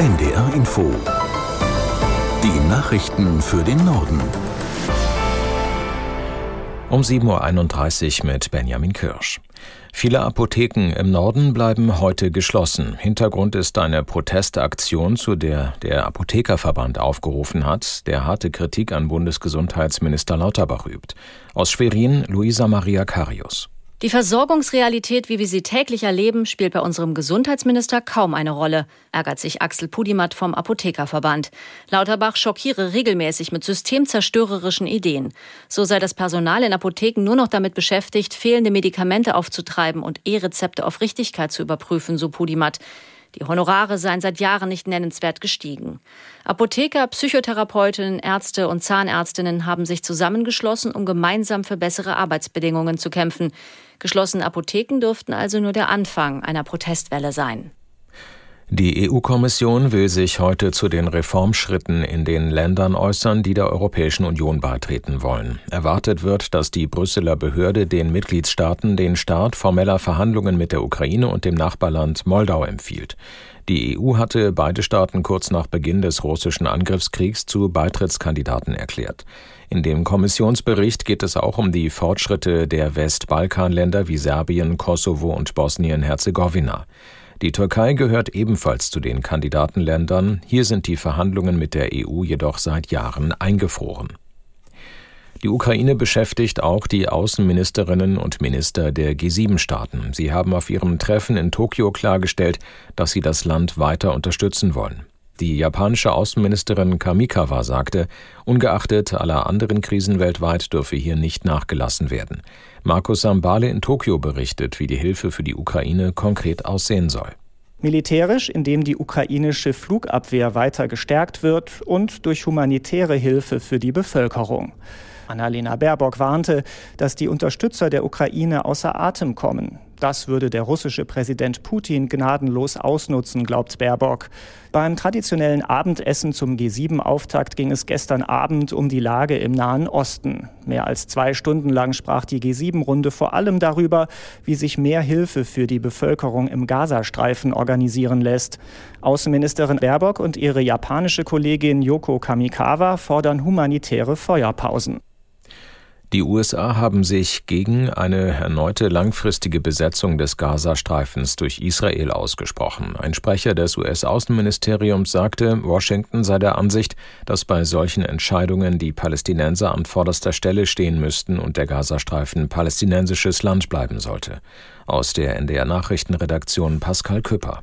NDR Info. Die Nachrichten für den Norden. Um 7.31 Uhr mit Benjamin Kirsch. Viele Apotheken im Norden bleiben heute geschlossen. Hintergrund ist eine Protestaktion, zu der der Apothekerverband aufgerufen hat, der harte Kritik an Bundesgesundheitsminister Lauterbach übt. Aus Schwerin Luisa Maria Carius. Die Versorgungsrealität, wie wir sie täglich erleben, spielt bei unserem Gesundheitsminister kaum eine Rolle, ärgert sich Axel Pudimat vom Apothekerverband. Lauterbach schockiere regelmäßig mit systemzerstörerischen Ideen. So sei das Personal in Apotheken nur noch damit beschäftigt, fehlende Medikamente aufzutreiben und E-Rezepte auf Richtigkeit zu überprüfen, so Pudimat. Die Honorare seien seit Jahren nicht nennenswert gestiegen. Apotheker, Psychotherapeutinnen, Ärzte und Zahnärztinnen haben sich zusammengeschlossen, um gemeinsam für bessere Arbeitsbedingungen zu kämpfen. Geschlossene Apotheken dürften also nur der Anfang einer Protestwelle sein. Die EU-Kommission will sich heute zu den Reformschritten in den Ländern äußern, die der Europäischen Union beitreten wollen. Erwartet wird, dass die Brüsseler Behörde den Mitgliedstaaten den Start formeller Verhandlungen mit der Ukraine und dem Nachbarland Moldau empfiehlt. Die EU hatte beide Staaten kurz nach Beginn des russischen Angriffskriegs zu Beitrittskandidaten erklärt. In dem Kommissionsbericht geht es auch um die Fortschritte der Westbalkanländer wie Serbien, Kosovo und Bosnien-Herzegowina. Die Türkei gehört ebenfalls zu den Kandidatenländern. Hier sind die Verhandlungen mit der EU jedoch seit Jahren eingefroren. Die Ukraine beschäftigt auch die Außenministerinnen und Minister der G7-Staaten. Sie haben auf ihrem Treffen in Tokio klargestellt, dass sie das Land weiter unterstützen wollen. Die japanische Außenministerin Kamikawa sagte, ungeachtet aller anderen Krisen weltweit dürfe hier nicht nachgelassen werden. Markus Sambale in Tokio berichtet, wie die Hilfe für die Ukraine konkret aussehen soll. Militärisch, indem die ukrainische Flugabwehr weiter gestärkt wird und durch humanitäre Hilfe für die Bevölkerung. Annalena Baerbock warnte, dass die Unterstützer der Ukraine außer Atem kommen. Das würde der russische Präsident Putin gnadenlos ausnutzen, glaubt Baerbock. Beim traditionellen Abendessen zum G7-Auftakt ging es gestern Abend um die Lage im Nahen Osten. Mehr als zwei Stunden lang sprach die G7-Runde vor allem darüber, wie sich mehr Hilfe für die Bevölkerung im Gazastreifen organisieren lässt. Außenministerin Baerbock und ihre japanische Kollegin Yoko Kamikawa fordern humanitäre Feuerpausen. Die USA haben sich gegen eine erneute langfristige Besetzung des Gazastreifens durch Israel ausgesprochen. Ein Sprecher des US-Außenministeriums sagte, Washington sei der Ansicht, dass bei solchen Entscheidungen die Palästinenser an vorderster Stelle stehen müssten und der Gazastreifen palästinensisches Land bleiben sollte. Aus der NDR Nachrichtenredaktion Pascal Küpper.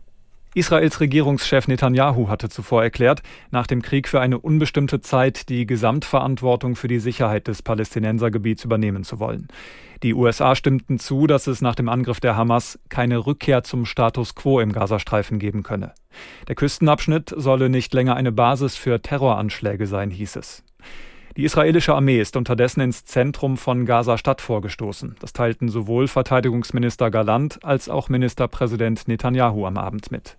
Israels Regierungschef Netanyahu hatte zuvor erklärt, nach dem Krieg für eine unbestimmte Zeit die Gesamtverantwortung für die Sicherheit des Palästinensergebiets übernehmen zu wollen. Die USA stimmten zu, dass es nach dem Angriff der Hamas keine Rückkehr zum Status quo im Gazastreifen geben könne. Der Küstenabschnitt solle nicht länger eine Basis für Terroranschläge sein, hieß es. Die israelische Armee ist unterdessen ins Zentrum von Gaza-Stadt vorgestoßen. Das teilten sowohl Verteidigungsminister Galant als auch Ministerpräsident Netanyahu am Abend mit.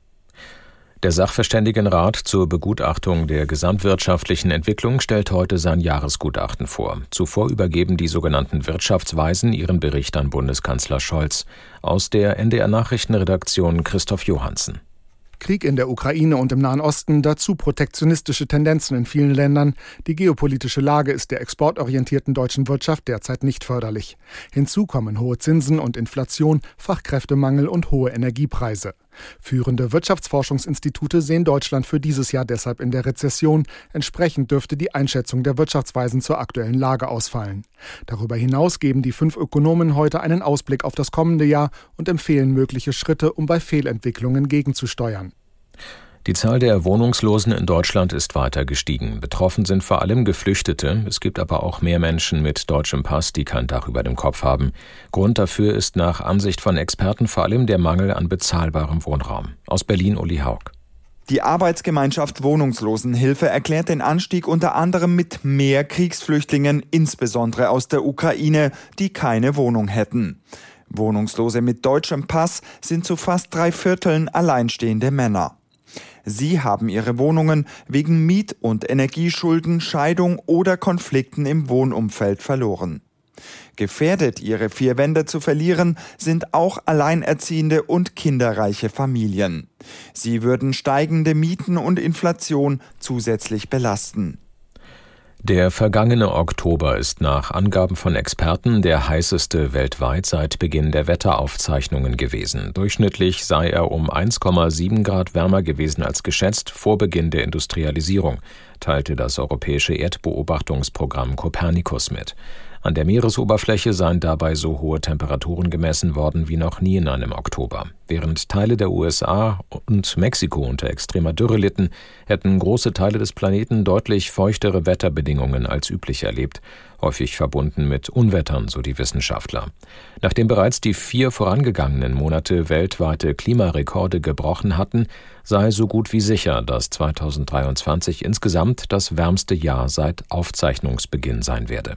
Der Sachverständigenrat zur Begutachtung der gesamtwirtschaftlichen Entwicklung stellt heute sein Jahresgutachten vor. Zuvor übergeben die sogenannten Wirtschaftsweisen ihren Bericht an Bundeskanzler Scholz. Aus der NDR Nachrichtenredaktion Christoph Johansen. Krieg in der Ukraine und im Nahen Osten, dazu protektionistische Tendenzen in vielen Ländern. Die geopolitische Lage ist der exportorientierten deutschen Wirtschaft derzeit nicht förderlich. Hinzu kommen hohe Zinsen und Inflation, Fachkräftemangel und hohe Energiepreise. Führende Wirtschaftsforschungsinstitute sehen Deutschland für dieses Jahr deshalb in der Rezession. Entsprechend dürfte die Einschätzung der Wirtschaftsweisen zur aktuellen Lage ausfallen. Darüber hinaus geben die fünf Ökonomen heute einen Ausblick auf das kommende Jahr und empfehlen mögliche Schritte, um bei Fehlentwicklungen gegenzusteuern. Die Zahl der Wohnungslosen in Deutschland ist weiter gestiegen. Betroffen sind vor allem Geflüchtete. Es gibt aber auch mehr Menschen mit deutschem Pass, die kein Dach über dem Kopf haben. Grund dafür ist nach Ansicht von Experten vor allem der Mangel an bezahlbarem Wohnraum. Aus Berlin Uli Haug. Die Arbeitsgemeinschaft Wohnungslosenhilfe erklärt den Anstieg unter anderem mit mehr Kriegsflüchtlingen, insbesondere aus der Ukraine, die keine Wohnung hätten. Wohnungslose mit deutschem Pass sind zu fast drei Vierteln alleinstehende Männer. Sie haben ihre Wohnungen wegen Miet- und Energieschulden, Scheidung oder Konflikten im Wohnumfeld verloren. Gefährdet, ihre vier Wände zu verlieren, sind auch alleinerziehende und kinderreiche Familien. Sie würden steigende Mieten und Inflation zusätzlich belasten. Der vergangene Oktober ist nach Angaben von Experten der heißeste weltweit seit Beginn der Wetteraufzeichnungen gewesen. Durchschnittlich sei er um 1,7 Grad wärmer gewesen als geschätzt vor Beginn der Industrialisierung, teilte das europäische Erdbeobachtungsprogramm Copernicus mit. An der Meeresoberfläche seien dabei so hohe Temperaturen gemessen worden wie noch nie in einem Oktober. Während Teile der USA und Mexiko unter extremer Dürre litten, hätten große Teile des Planeten deutlich feuchtere Wetterbedingungen als üblich erlebt, häufig verbunden mit Unwettern, so die Wissenschaftler. Nachdem bereits die vier vorangegangenen Monate weltweite Klimarekorde gebrochen hatten, sei so gut wie sicher, dass 2023 insgesamt das wärmste Jahr seit Aufzeichnungsbeginn sein werde.